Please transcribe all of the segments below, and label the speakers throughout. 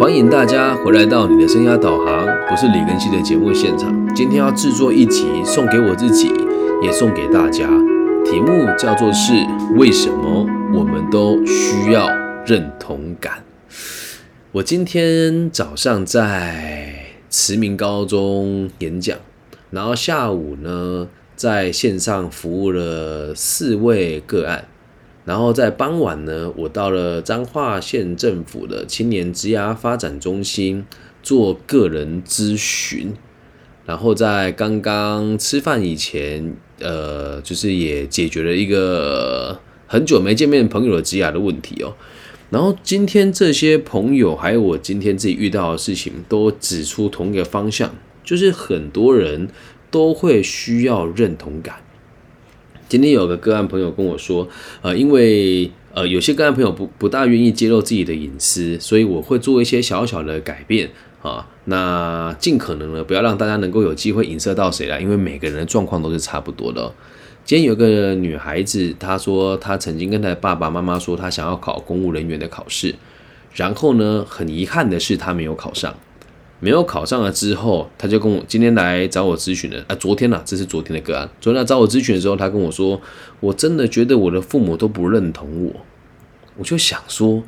Speaker 1: 欢迎大家回来到你的生涯导航，不是李根熙的节目现场。今天要制作一集送给我自己，也送给大家。题目叫做是为什么我们都需要认同感？我今天早上在慈明高中演讲，然后下午呢在线上服务了四位个案。然后在傍晚呢，我到了彰化县政府的青年职涯发展中心做个人咨询。然后在刚刚吃饭以前，呃，就是也解决了一个很久没见面朋友的职涯的问题哦。然后今天这些朋友还有我今天自己遇到的事情，都指出同一个方向，就是很多人都会需要认同感。今天有个个案朋友跟我说，呃，因为呃有些个案朋友不不大愿意揭露自己的隐私，所以我会做一些小小的改变啊，那尽可能呢不要让大家能够有机会影射到谁来，因为每个人的状况都是差不多的。今天有个女孩子，她说她曾经跟她的爸爸妈妈说她想要考公务人员的考试，然后呢，很遗憾的是她没有考上。没有考上了之后，他就跟我今天来找我咨询的啊，昨天呐，这是昨天的个案。昨天来找我咨询的时候，他跟我说，我真的觉得我的父母都不认同我。我就想说，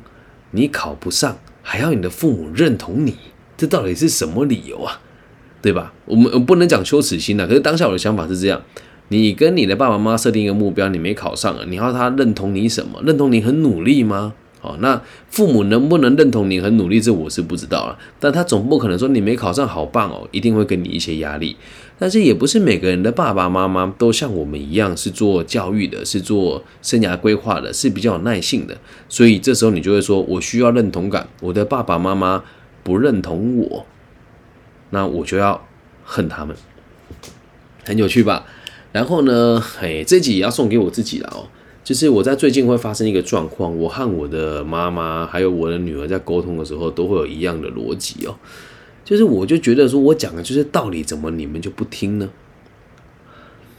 Speaker 1: 你考不上还要你的父母认同你，这到底是什么理由啊？对吧？我们我不能讲羞耻心啊，可是当下我的想法是这样：你跟你的爸爸妈妈设定一个目标，你没考上，你要他认同你什么？认同你很努力吗？哦，那父母能不能认同你很努力，这我是不知道了。但他总不可能说你没考上好棒哦，一定会给你一些压力。但是也不是每个人的爸爸妈妈都像我们一样是做教育的，是做生涯规划的，是比较有耐性的。所以这时候你就会说，我需要认同感，我的爸爸妈妈不认同我，那我就要恨他们，很有趣吧？然后呢，嘿，这集也要送给我自己了哦。就是我在最近会发生一个状况，我和我的妈妈还有我的女儿在沟通的时候，都会有一样的逻辑哦。就是我就觉得说我讲的就是道理，怎么你们就不听呢？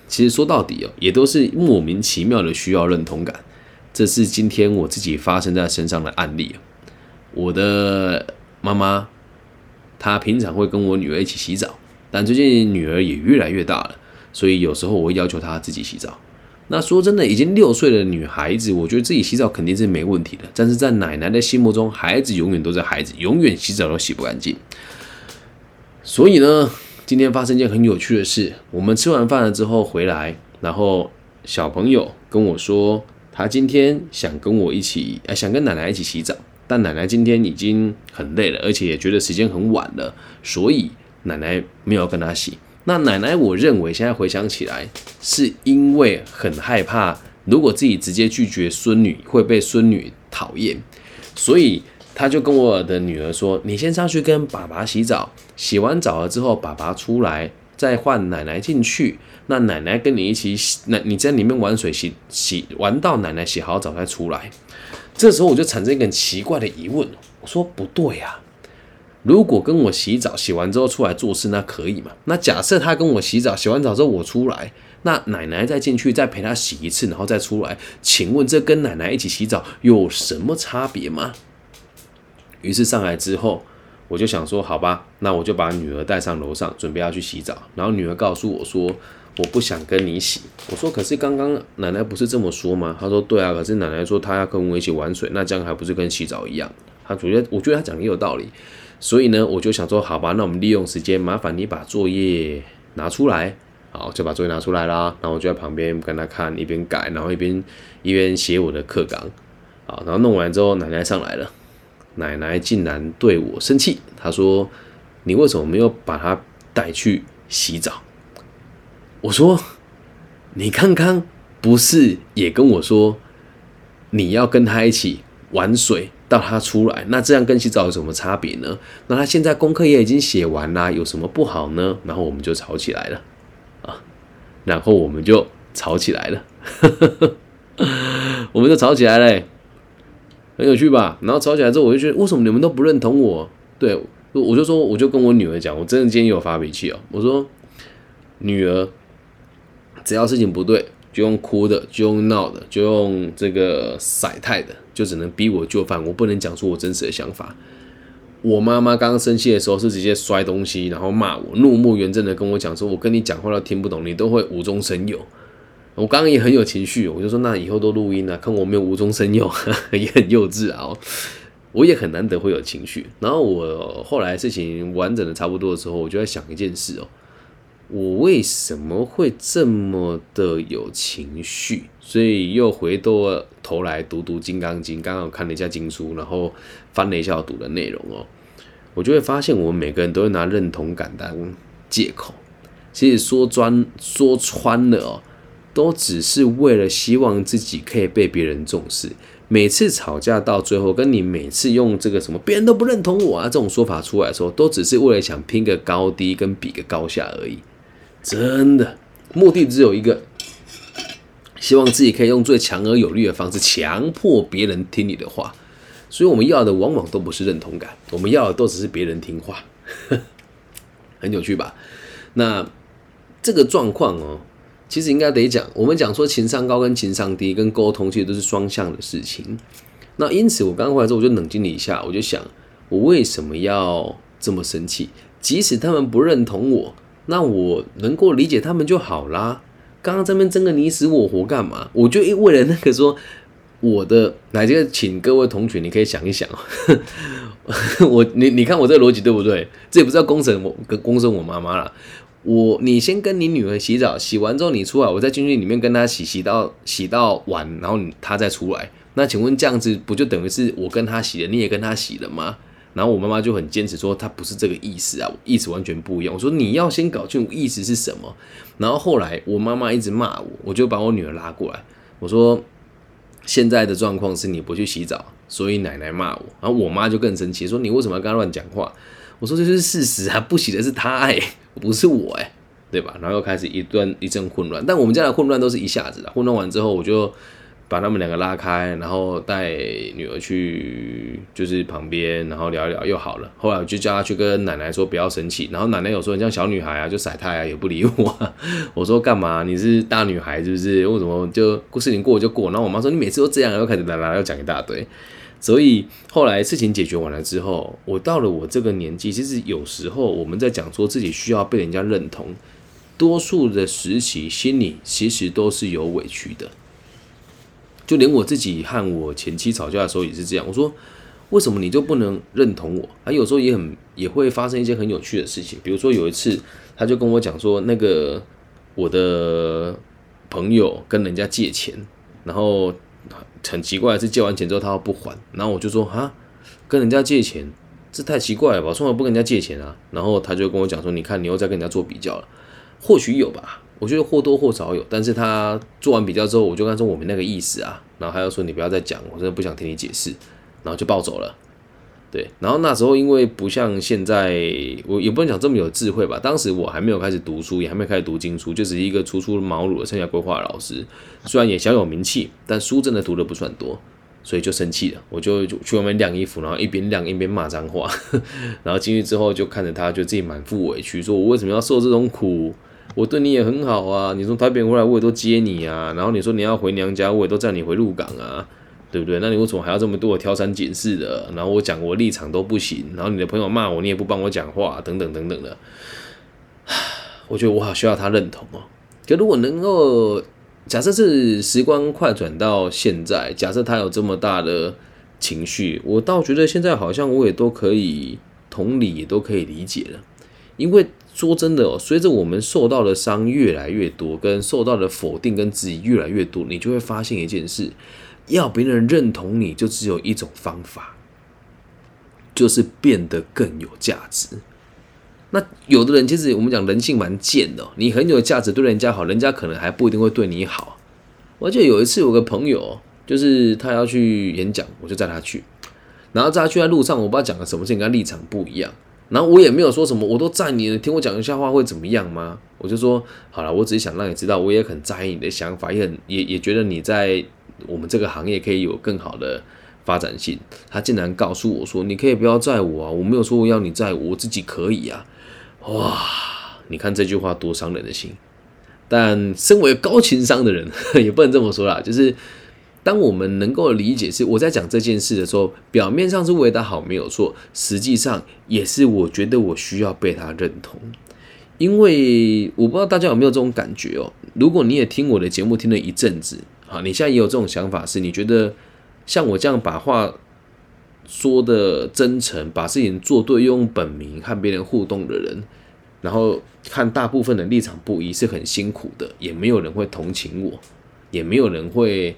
Speaker 1: 其实说到底哦，也都是莫名其妙的需要认同感。这是今天我自己发生在身上的案例我的妈妈，她平常会跟我女儿一起洗澡，但最近女儿也越来越大了，所以有时候我会要求她自己洗澡。那说真的，已经六岁的女孩子，我觉得自己洗澡肯定是没问题的。但是在奶奶的心目中，孩子永远都是孩子，永远洗澡都洗不干净。所以呢，今天发生一件很有趣的事。我们吃完饭了之后回来，然后小朋友跟我说，他今天想跟我一起，呃，想跟奶奶一起洗澡，但奶奶今天已经很累了，而且也觉得时间很晚了，所以奶奶没有跟他洗。那奶奶，我认为现在回想起来，是因为很害怕，如果自己直接拒绝孙女会被孙女讨厌，所以他就跟我的女儿说：“你先上去跟爸爸洗澡，洗完澡了之后，爸爸出来再换奶奶进去。那奶奶跟你一起洗，那你在里面玩水洗洗玩到奶奶洗好澡再出来。”这时候我就产生一个很奇怪的疑问，我说：“不对呀。”如果跟我洗澡，洗完之后出来做事，那可以吗？那假设他跟我洗澡，洗完澡之后我出来，那奶奶再进去再陪他洗一次，然后再出来，请问这跟奶奶一起洗澡有什么差别吗？于是上来之后，我就想说，好吧，那我就把女儿带上楼上，准备要去洗澡。然后女儿告诉我说，我不想跟你洗。我说，可是刚刚奶奶不是这么说吗？她说，对啊，可是奶奶说她要跟我一起玩水，那这样还不是跟洗澡一样？她觉得，我觉得她讲的也有道理。所以呢，我就想说，好吧，那我们利用时间，麻烦你把作业拿出来，好，就把作业拿出来啦。然后我就在旁边跟他看，一边改，然后一边一边写我的课纲，好，然后弄完之后，奶奶上来了，奶奶竟然对我生气，她说：“你为什么没有把他带去洗澡？”我说：“你刚刚不是也跟我说，你要跟他一起玩水？”到他出来，那这样跟洗澡有什么差别呢？那他现在功课也已经写完啦，有什么不好呢？然后我们就吵起来了啊，然后我们就吵起来了，我们就吵起来了，很有趣吧？然后吵起来之后，我就觉得为什么你们都不认同我？对，我就说，我就跟我女儿讲，我真的今天有发脾气哦。我说，女儿，只要事情不对。就用哭的，就用闹的，就用这个甩态的，就只能逼我就范。我不能讲出我真实的想法。我妈妈刚刚生气的时候是直接摔东西，然后骂我，怒目圆睁的跟我讲说：“我跟你讲话都听不懂，你都会无中生有。”我刚刚也很有情绪，我就说：“那以后都录音了，看我没有无中生有，也很幼稚啊。”我也很难得会有情绪。然后我后来事情完整的差不多的时候，我就在想一件事哦。我为什么会这么的有情绪？所以又回过头来读读《金刚经》，刚刚看了一下经书，然后翻了一下我读的内容哦，我就会发现，我们每个人都会拿认同感当借口。其实说专说穿了哦，都只是为了希望自己可以被别人重视。每次吵架到最后，跟你每次用这个什么别人都不认同我啊这种说法出来的时候，都只是为了想拼个高低，跟比个高下而已。真的，目的只有一个，希望自己可以用最强而有力的方式强迫别人听你的话。所以我们要的往往都不是认同感，我们要的都只是别人听话，很有趣吧？那这个状况哦，其实应该得讲，我们讲说情商高跟情商低跟沟通其实都是双向的事情。那因此我刚刚回来之后，我就冷静了一下，我就想，我为什么要这么生气？即使他们不认同我。那我能够理解他们就好啦。刚刚这边争个你死我活干嘛？我就一为了那个说我的，来这个请各位同学，你可以想一想 我你你看我这个逻辑对不对？这也不是要公审我跟，公审我妈妈了。我你先跟你女儿洗澡，洗完之后你出来，我再进去里面跟她洗，洗到洗到完，然后她再出来。那请问这样子不就等于是我跟她洗了，你也跟她洗了吗？然后我妈妈就很坚持说，她不是这个意思啊，意思完全不一样。我说你要先搞清楚意思是什么。然后后来我妈妈一直骂我，我就把我女儿拉过来，我说现在的状况是你不去洗澡，所以奶奶骂我。然后我妈就更生气，说你为什么要跟她乱讲话？我说这就是事实啊，不洗的是她哎，不是我哎，对吧？然后又开始一段一阵混乱，但我们家的混乱都是一下子的。混乱完之后，我就。把他们两个拉开，然后带女儿去就是旁边，然后聊一聊又好了。后来我就叫她去跟奶奶说不要生气，然后奶奶有说你像小女孩啊，就晒太啊，也不理我。我说干嘛？你是大女孩是不是？为什么就事情过就过？然后我妈说你每次都这样，又开始啦啦要讲一大堆。所以后来事情解决完了之后，我到了我这个年纪，其实有时候我们在讲说自己需要被人家认同，多数的时期心里其实都是有委屈的。就连我自己和我前妻吵架的时候也是这样。我说，为什么你就不能认同我？啊有时候也很也会发生一些很有趣的事情。比如说有一次，他就跟我讲说，那个我的朋友跟人家借钱，然后很奇怪是借完钱之后他不还，然后我就说啊，跟人家借钱这太奇怪了吧？从来不跟人家借钱啊。然后他就跟我讲说，你看你又在跟人家做比较了，或许有吧。我觉得或多或少有，但是他做完比较之后，我就跟他说我没那个意思啊，然后他又说你不要再讲，我真的不想听你解释，然后就暴走了。对，然后那时候因为不像现在，我也不能讲这么有智慧吧，当时我还没有开始读书，也还没开始读经书，就只是一个初出茅庐的生涯规划老师，虽然也小有名气，但书真的读的不算多，所以就生气了，我就去外面晾衣服，然后一边晾一边骂脏话，然后进去之后就看着他，就自己满腹委屈，说我为什么要受这种苦？我对你也很好啊，你从台北回来我也都接你啊，然后你说你要回娘家，我也都载你回鹿港啊，对不对？那你为什么还要这么多挑三拣四的？然后我讲我立场都不行，然后你的朋友骂我，你也不帮我讲话，等等等等的。我觉得我好需要他认同哦。可如果能够假设是时光快转到现在，假设他有这么大的情绪，我倒觉得现在好像我也都可以同理，也都可以理解了，因为。说真的哦，随着我们受到的伤越来越多，跟受到的否定跟质疑越来越多，你就会发现一件事：要别人认同你，就只有一种方法，就是变得更有价值。那有的人其实我们讲人性蛮贱的，你很有价值，对人家好，人家可能还不一定会对你好。我记得有一次有个朋友，就是他要去演讲，我就载他去，然后在他去在路上，我不知道讲了什么事情，跟他立场不一样。然后我也没有说什么，我都在你，听我讲一下话会怎么样吗？我就说好了，我只是想让你知道，我也很在意你的想法，也很也也觉得你在我们这个行业可以有更好的发展性。他竟然告诉我说，你可以不要载我啊，我没有说我要你载我，我自己可以啊。哇，你看这句话多伤人的心。但身为高情商的人，也不能这么说啦，就是当我们能够理解是我在讲这件事的时候，表面上是为他好没有错，实际上也是我觉得我需要被他认同。因为我不知道大家有没有这种感觉哦。如果你也听我的节目听了一阵子，好，你现在也有这种想法，是你觉得像我这样把话说的真诚，把事情做对，用本名和别人互动的人，然后看大部分的立场不一，是很辛苦的，也没有人会同情我，也没有人会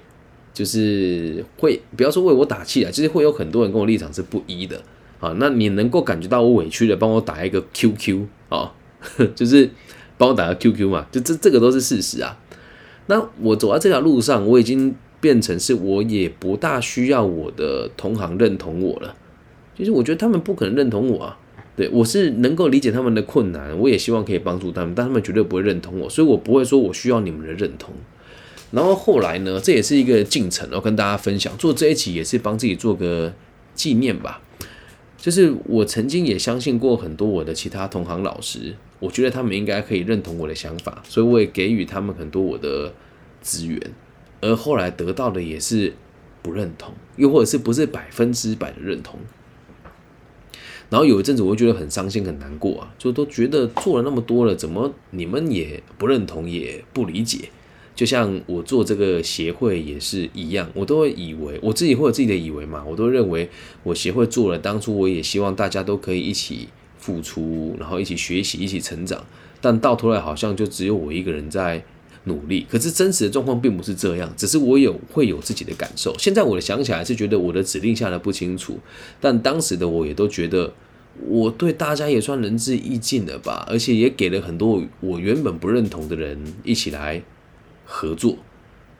Speaker 1: 就是会不要说为我打气啊，就是会有很多人跟我立场是不一的啊。那你能够感觉到我委屈的，帮我打一个 QQ 啊。就是帮我打个 QQ 嘛，就这这个都是事实啊。那我走在这条路上，我已经变成是我也不大需要我的同行认同我了。其实我觉得他们不可能认同我啊。对我是能够理解他们的困难，我也希望可以帮助他们，但他们绝对不会认同我，所以我不会说我需要你们的认同。然后后来呢，这也是一个进程哦，跟大家分享做这一期也是帮自己做个纪念吧。就是我曾经也相信过很多我的其他同行老师。我觉得他们应该可以认同我的想法，所以我也给予他们很多我的资源，而后来得到的也是不认同，又或者是不是百分之百的认同。然后有一阵子，我会觉得很伤心、很难过啊，就都觉得做了那么多了，怎么你们也不认同、也不理解？就像我做这个协会也是一样，我都会以为我自己会有自己的以为嘛，我都认为我协会做了，当初我也希望大家都可以一起。付出，然后一起学习，一起成长，但到头来好像就只有我一个人在努力。可是真实的状况并不是这样，只是我有会有自己的感受。现在我的想起来是觉得我的指令下的不清楚，但当时的我也都觉得我对大家也算仁至义尽了吧，而且也给了很多我原本不认同的人一起来合作。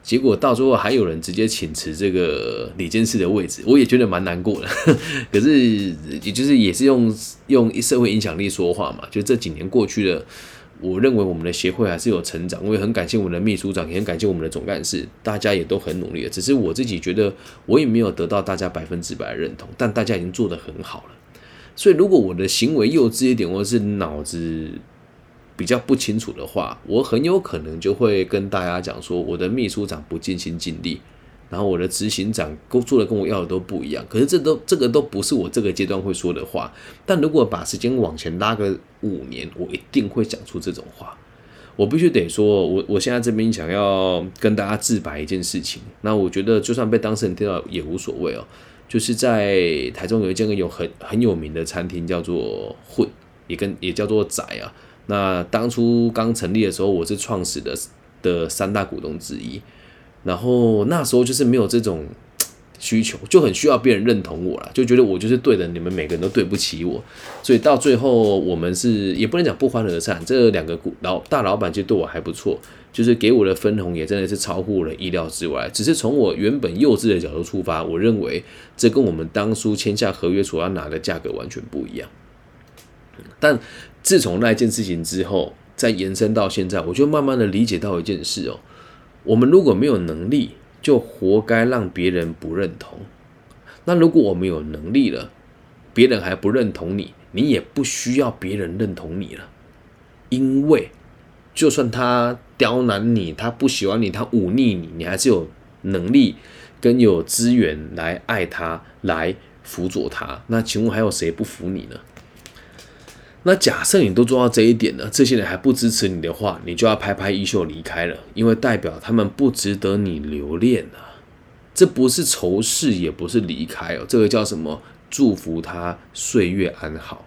Speaker 1: 结果到最后还有人直接请辞这个李监事的位置，我也觉得蛮难过的。可是也就是也是用用社会影响力说话嘛。就这几年过去了，我认为我们的协会还是有成长。我也很感谢我们的秘书长，也很感谢我们的总干事，大家也都很努力的。只是我自己觉得我也没有得到大家百分之百的认同，但大家已经做得很好了。所以如果我的行为幼稚一点，或者是脑子。比较不清楚的话，我很有可能就会跟大家讲说，我的秘书长不尽心尽力，然后我的执行长工作的跟我要的都不一样。可是这都这个都不是我这个阶段会说的话。但如果把时间往前拉个五年，我一定会讲出这种话。我必须得说，我我现在这边想要跟大家自白一件事情。那我觉得就算被当事人听到也无所谓哦。就是在台中有一间有很很有名的餐厅，叫做混，也跟也叫做仔啊。那当初刚成立的时候，我是创始的的三大股东之一，然后那时候就是没有这种 需求，就很需要别人认同我了，就觉得我就是对的，你们每个人都对不起我，所以到最后我们是也不能讲不欢而散。这两个股老大老板其实对我还不错，就是给我的分红也真的是超乎了意料之外。只是从我原本幼稚的角度出发，我认为这跟我们当初签下合约所要拿的价格完全不一样，但。自从那件事情之后，再延伸到现在，我就慢慢的理解到一件事哦，我们如果没有能力，就活该让别人不认同。那如果我们有能力了，别人还不认同你，你也不需要别人认同你了，因为就算他刁难你，他不喜欢你，他忤逆你，你还是有能力跟有资源来爱他，来辅佐他。那请问还有谁不服你呢？那假设你都做到这一点了，这些人还不支持你的话，你就要拍拍衣袖离开了，因为代表他们不值得你留恋啊。这不是仇视，也不是离开哦，这个叫什么？祝福他岁月安好，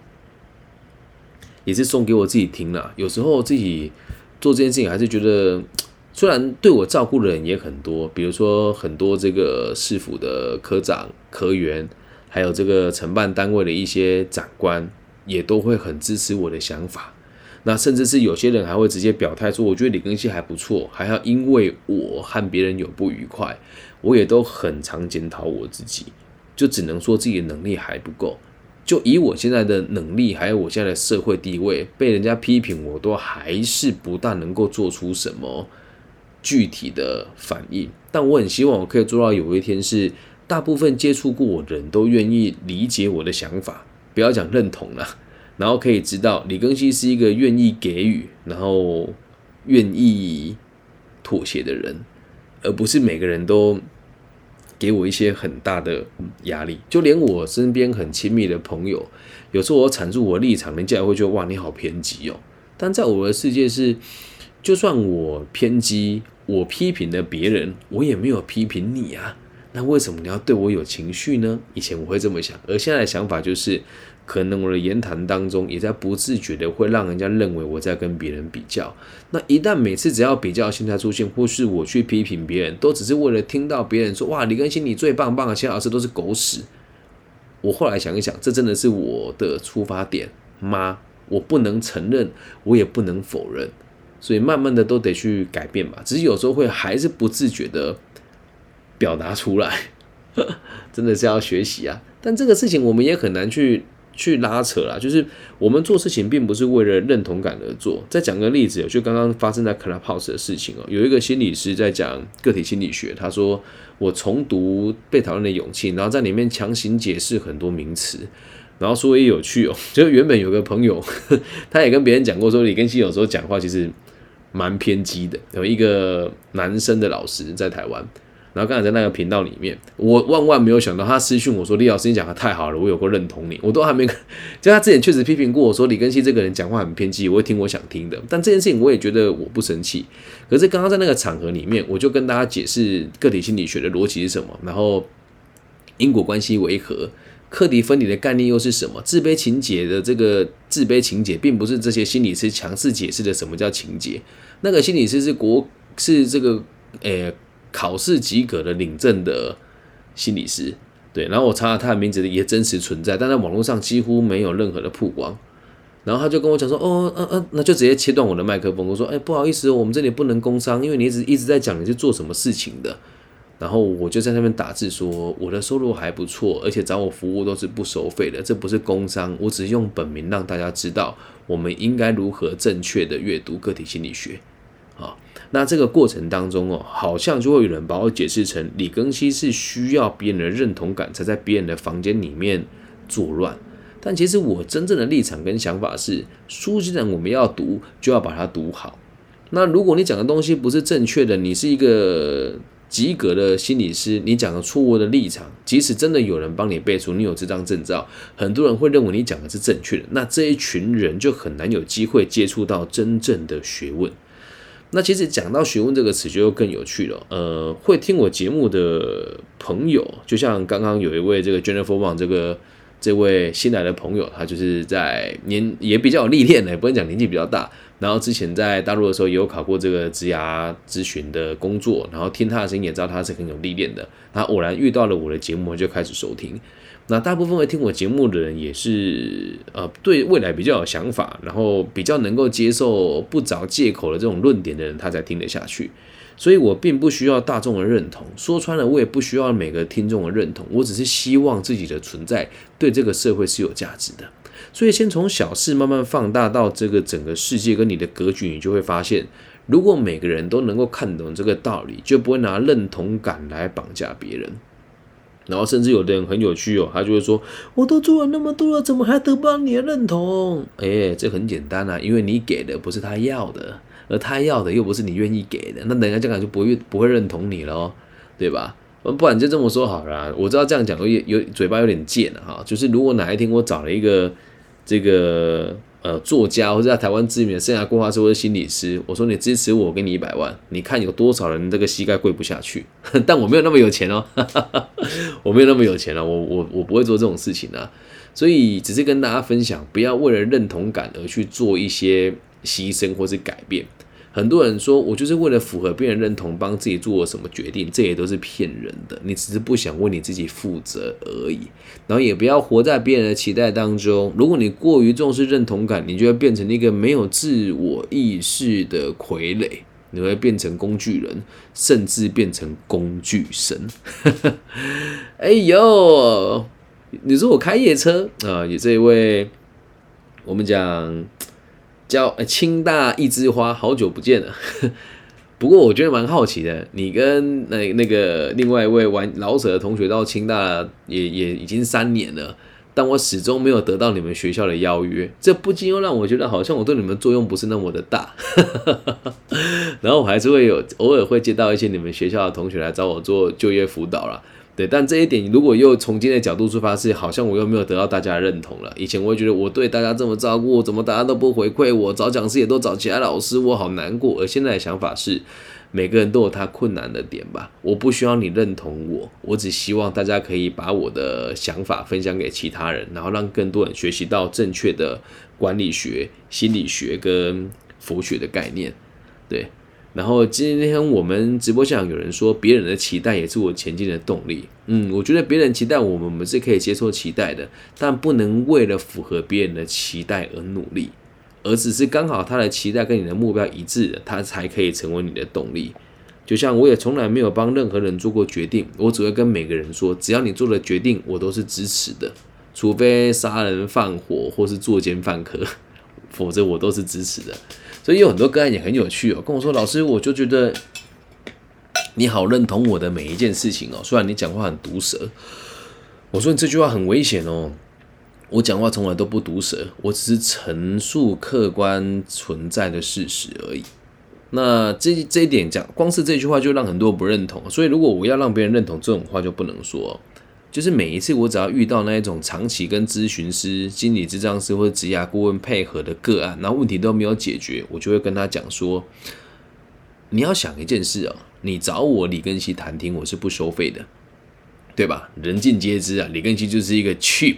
Speaker 1: 也是送给我自己听了。有时候自己做这件事情，还是觉得，虽然对我照顾的人也很多，比如说很多这个市府的科长、科员，还有这个承办单位的一些长官。也都会很支持我的想法，那甚至是有些人还会直接表态说，我觉得李根熙还不错，还要因为我和别人有不愉快，我也都很常检讨我自己，就只能说自己的能力还不够。就以我现在的能力，还有我现在的社会地位，被人家批评，我都还是不大能够做出什么具体的反应。但我很希望我可以做到，有一天是大部分接触过我的人都愿意理解我的想法。不要讲认同了，然后可以知道李庚希是一个愿意给予，然后愿意妥协的人，而不是每个人都给我一些很大的压力。就连我身边很亲密的朋友，有时候我阐述我立场，人家也会觉得哇，你好偏激哦。但在我的世界是，就算我偏激，我批评了别人，我也没有批评你啊。那为什么你要对我有情绪呢？以前我会这么想，而现在的想法就是。可能我的言谈当中，也在不自觉的会让人家认为我在跟别人比较。那一旦每次只要比较心态出现，或是我去批评别人，都只是为了听到别人说：“哇，李根新你最棒棒的，其他老师都是狗屎。”我后来想一想，这真的是我的出发点吗？我不能承认，我也不能否认，所以慢慢的都得去改变吧。只是有时候会还是不自觉的表达出来，真的是要学习啊。但这个事情我们也很难去。去拉扯啦，就是我们做事情并不是为了认同感而做。再讲个例子，就刚刚发生在 Clubhouse 的事情哦，有一个心理师在讲个体心理学，他说我重读被讨论的勇气，然后在里面强行解释很多名词，然后说也有趣哦，就原本有个朋友，他也跟别人讲过说李根熙有时候讲话其实蛮偏激的，有一个男生的老师在台湾。然后刚才在那个频道里面，我万万没有想到，他私讯我说：“李老师，你讲的太好了，我有过认同你。”我都还没，就他之前确实批评过我说李根熙这个人讲话很偏激，我会听我想听的。但这件事情我也觉得我不生气。可是刚刚在那个场合里面，我就跟大家解释个体心理学的逻辑是什么，然后因果关系为何，课题分离的概念又是什么？自卑情节的这个自卑情节，并不是这些心理师强势解释的什么叫情节。那个心理师是国是这个诶。考试及格的领证的心理师，对，然后我查了他的名字也真实存在，但在网络上几乎没有任何的曝光。然后他就跟我讲说，哦，嗯嗯，那就直接切断我的麦克风。我说，哎，不好意思，我们这里不能工商，因为你一直一直在讲你是做什么事情的。然后我就在那边打字说，我的收入还不错，而且找我服务都是不收费的，这不是工商，我只是用本名让大家知道我们应该如何正确的阅读个体心理学。那这个过程当中哦，好像就会有人把我解释成李庚希是需要别人的认同感，才在别人的房间里面作乱。但其实我真正的立场跟想法是，书既然我们要读，就要把它读好。那如果你讲的东西不是正确的，你是一个及格的心理师，你讲的错误的立场，即使真的有人帮你背书，你有这张证照，很多人会认为你讲的是正确的，那这一群人就很难有机会接触到真正的学问。那其实讲到询问这个词就更有趣了。呃，会听我节目的朋友，就像刚刚有一位这个 Jennifer Wang 这个这位新来的朋友，他就是在年也比较有历练的，不能讲年纪比较大。然后之前在大陆的时候也有考过这个职涯咨询的工作，然后听他的声音也知道他是很有历练的。他偶然遇到了我的节目，就开始收听。那大部分会听我节目的人也是呃对未来比较有想法，然后比较能够接受不找借口的这种论点的人，他才听得下去。所以我并不需要大众的认同，说穿了，我也不需要每个听众的认同，我只是希望自己的存在对这个社会是有价值的。所以先从小事慢慢放大到这个整个世界跟你的格局，你就会发现，如果每个人都能够看懂这个道理，就不会拿认同感来绑架别人。然后甚至有的人很有趣哦，他就会说：“我都做了那么多了，怎么还得不到你的认同？”哎，这很简单啊，因为你给的不是他要的，而他要的又不是你愿意给的，那人家这样就不会不会认同你喽，对吧？不然就这么说好了，我知道这样讲有有嘴巴有点贱了哈，就是如果哪一天我找了一个这个。呃，作家或者在台湾知名的生涯规划师或者心理师，我说你支持我，给你一百万，你看有多少人这个膝盖跪不下去？但我没有那么有钱哦，我没有那么有钱了，我我我不会做这种事情啊，所以只是跟大家分享，不要为了认同感而去做一些牺牲或是改变。很多人说我就是为了符合别人认同，帮自己做什么决定，这也都是骗人的。你只是不想为你自己负责而已。然后也不要活在别人的期待当中。如果你过于重视认同感，你就会变成一个没有自我意识的傀儡，你会变成工具人，甚至变成工具神。哎呦，你说我开夜车啊？你这一位，我们讲。叫呃清大一枝花，好久不见了。不过我觉得蛮好奇的，你跟那那个另外一位玩老舍的同学到清大也也已经三年了，但我始终没有得到你们学校的邀约，这不禁又让我觉得好像我对你们作用不是那么的大。然后我还是会有偶尔会接到一些你们学校的同学来找我做就业辅导啦。对，但这一点如果又从今天的角度出发，是好像我又没有得到大家认同了。以前我会觉得我对大家这么照顾，怎么大家都不回馈我？找讲师也都找其他老师，我好难过。而现在的想法是，每个人都有他困难的点吧，我不需要你认同我，我只希望大家可以把我的想法分享给其他人，然后让更多人学习到正确的管理学、心理学跟佛学的概念，对。然后今天我们直播现场有人说，别人的期待也是我前进的动力。嗯，我觉得别人期待我们，我们是可以接受期待的，但不能为了符合别人的期待而努力，而只是刚好他的期待跟你的目标一致的，他才可以成为你的动力。就像我也从来没有帮任何人做过决定，我只会跟每个人说，只要你做了决定，我都是支持的，除非杀人放火或是作奸犯科，否则我都是支持的。所以有很多个案也很有趣哦，跟我说老师，我就觉得你好认同我的每一件事情哦，虽然你讲话很毒舌，我说你这句话很危险哦，我讲话从来都不毒舌，我只是陈述客观存在的事实而已。那这这一点讲，光是这句话就让很多不认同，所以如果我要让别人认同这种话，就不能说。就是每一次我只要遇到那一种长期跟咨询师、心理咨商师或者职业顾问配合的个案，然后问题都没有解决，我就会跟他讲说：你要想一件事哦，你找我李根熙谈听，我是不收费的，对吧？人尽皆知啊，李根熙就是一个 cheap，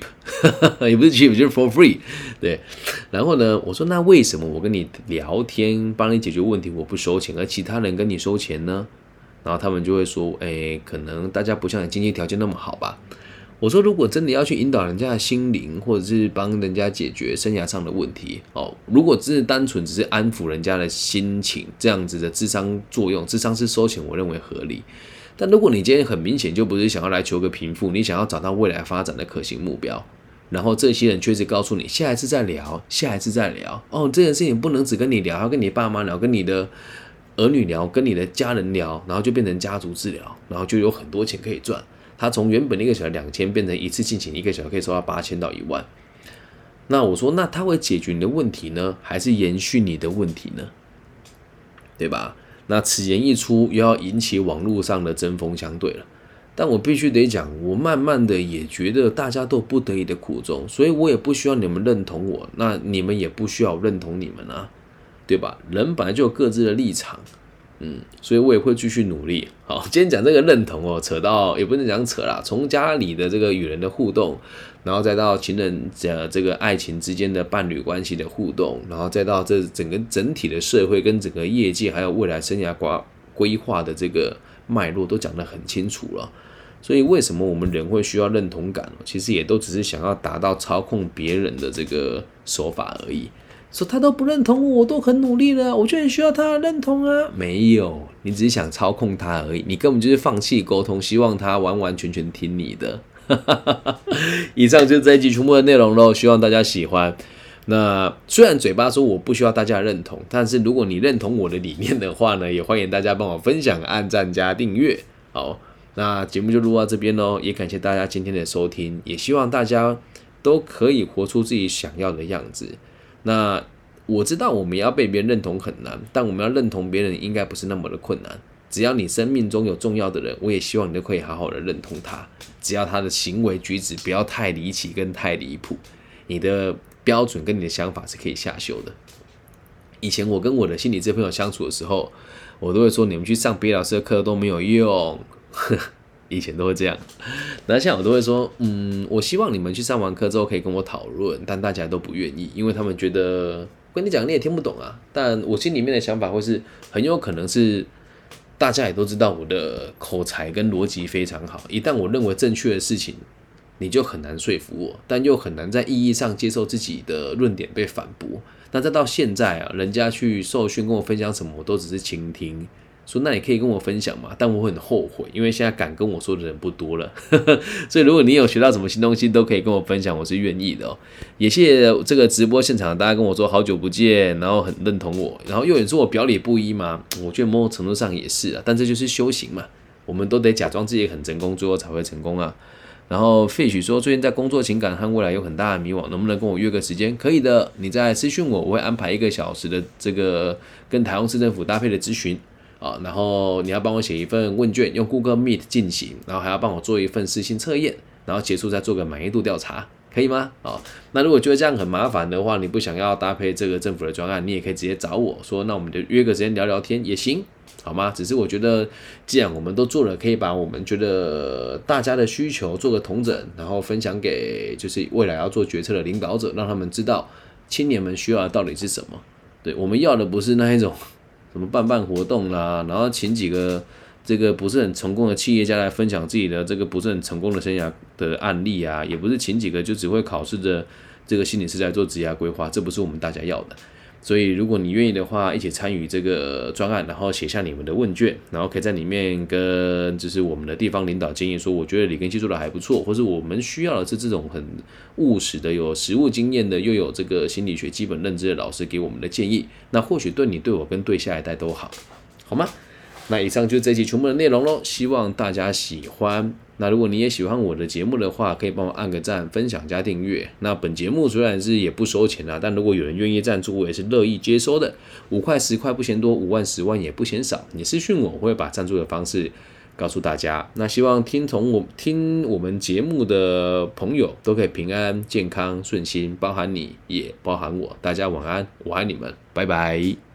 Speaker 1: 也不是 cheap，就是 for free。对，然后呢，我说那为什么我跟你聊天，帮你解决问题，我不收钱，而其他人跟你收钱呢？然后他们就会说：“哎，可能大家不像你经济条件那么好吧？”我说：“如果真的要去引导人家的心灵，或者是帮人家解决生涯上的问题，哦，如果只是单纯只是安抚人家的心情，这样子的智商作用，智商是收钱，我认为合理。但如果你今天很明显就不是想要来求个贫富，你想要找到未来发展的可行目标，然后这些人确实告诉你，下一次再聊，下一次再聊，哦，这件事情不能只跟你聊，要跟你爸妈聊，跟你的。”儿女聊，跟你的家人聊，然后就变成家族治疗，然后就有很多钱可以赚。他从原本一个小时两千变成一次进行一个小时可以收到八千到一万。那我说，那他会解决你的问题呢，还是延续你的问题呢？对吧？那此言一出，又要引起网络上的针锋相对了。但我必须得讲，我慢慢的也觉得大家都不得已的苦衷，所以我也不需要你们认同我，那你们也不需要认同你们啊。对吧？人本来就有各自的立场，嗯，所以我也会继续努力。好，今天讲这个认同哦，扯到也不能讲扯啦，从家里的这个与人的互动，然后再到情人的这个爱情之间的伴侣关系的互动，然后再到这整个整体的社会跟整个业界还有未来生涯规规划的这个脉络都讲得很清楚了。所以为什么我们人会需要认同感？其实也都只是想要达到操控别人的这个手法而已。说他都不认同我，我都很努力了，我就很需要他的认同啊。没有，你只是想操控他而已，你根本就是放弃沟通，希望他完完全全听你的。以上就是这一集全部的内容喽，希望大家喜欢。那虽然嘴巴说我不需要大家认同，但是如果你认同我的理念的话呢，也欢迎大家帮我分享、按赞加订阅。好，那节目就录到这边喽，也感谢大家今天的收听，也希望大家都可以活出自己想要的样子。那我知道我们要被别人认同很难，但我们要认同别人应该不是那么的困难。只要你生命中有重要的人，我也希望你都可以好好的认同他。只要他的行为举止不要太离奇跟太离谱，你的标准跟你的想法是可以下修的。以前我跟我的心理这朋友相处的时候，我都会说你们去上别老师的课都没有用。以前都会这样，那现在我都会说，嗯，我希望你们去上完课之后可以跟我讨论，但大家都不愿意，因为他们觉得跟你讲你也听不懂啊。但我心里面的想法会是，很有可能是大家也都知道我的口才跟逻辑非常好，一旦我认为正确的事情，你就很难说服我，但又很难在意义上接受自己的论点被反驳。那再到现在啊，人家去受训跟我分享什么，我都只是倾听。说那你可以跟我分享嘛？但我很后悔，因为现在敢跟我说的人不多了。所以如果你有学到什么新东西，都可以跟我分享，我是愿意的哦。也谢谢这个直播现场大家跟我说好久不见，然后很认同我。然后又有人说我表里不一嘛？我觉得某种程度上也是啊。但这就是修行嘛，我们都得假装自己很成功，最后才会成功啊。然后费许说最近在工作、情感和未来有很大的迷惘，能不能跟我约个时间？可以的，你再私讯我，我会安排一个小时的这个跟台湾市政府搭配的咨询。啊，然后你要帮我写一份问卷，用 Google Meet 进行，然后还要帮我做一份私信测验，然后结束再做个满意度调查，可以吗？啊，那如果觉得这样很麻烦的话，你不想要搭配这个政府的专案，你也可以直接找我说，那我们就约个时间聊聊天也行。好吗？只是我觉得，既然我们都做了，可以把我们觉得大家的需求做个统整，然后分享给就是未来要做决策的领导者，让他们知道青年们需要的到底是什么。对我们要的不是那一种什么办办活动啦，然后请几个这个不是很成功的企业家来分享自己的这个不是很成功的生涯的案例啊，也不是请几个就只会考试的这个心理师来做职业规划，这不是我们大家要的。所以，如果你愿意的话，一起参与这个专案，然后写下你们的问卷，然后可以在里面跟就是我们的地方领导建议说，我觉得李根熙做的还不错，或是我们需要的是这种很务实的、有实务经验的，又有这个心理学基本认知的老师给我们的建议，那或许对你、对我跟对下一代都好，好吗？那以上就是这期全部的内容喽，希望大家喜欢。那如果你也喜欢我的节目的话，可以帮我按个赞、分享加订阅。那本节目虽然是也不收钱啊，但如果有人愿意赞助，我也是乐意接收的。五块、十块不嫌多，五万、十万也不嫌少。你私讯我，我会把赞助的方式告诉大家。那希望听从我听我们节目的朋友都可以平安、健康、顺心，包含你也包含我。大家晚安，我爱你们，拜拜。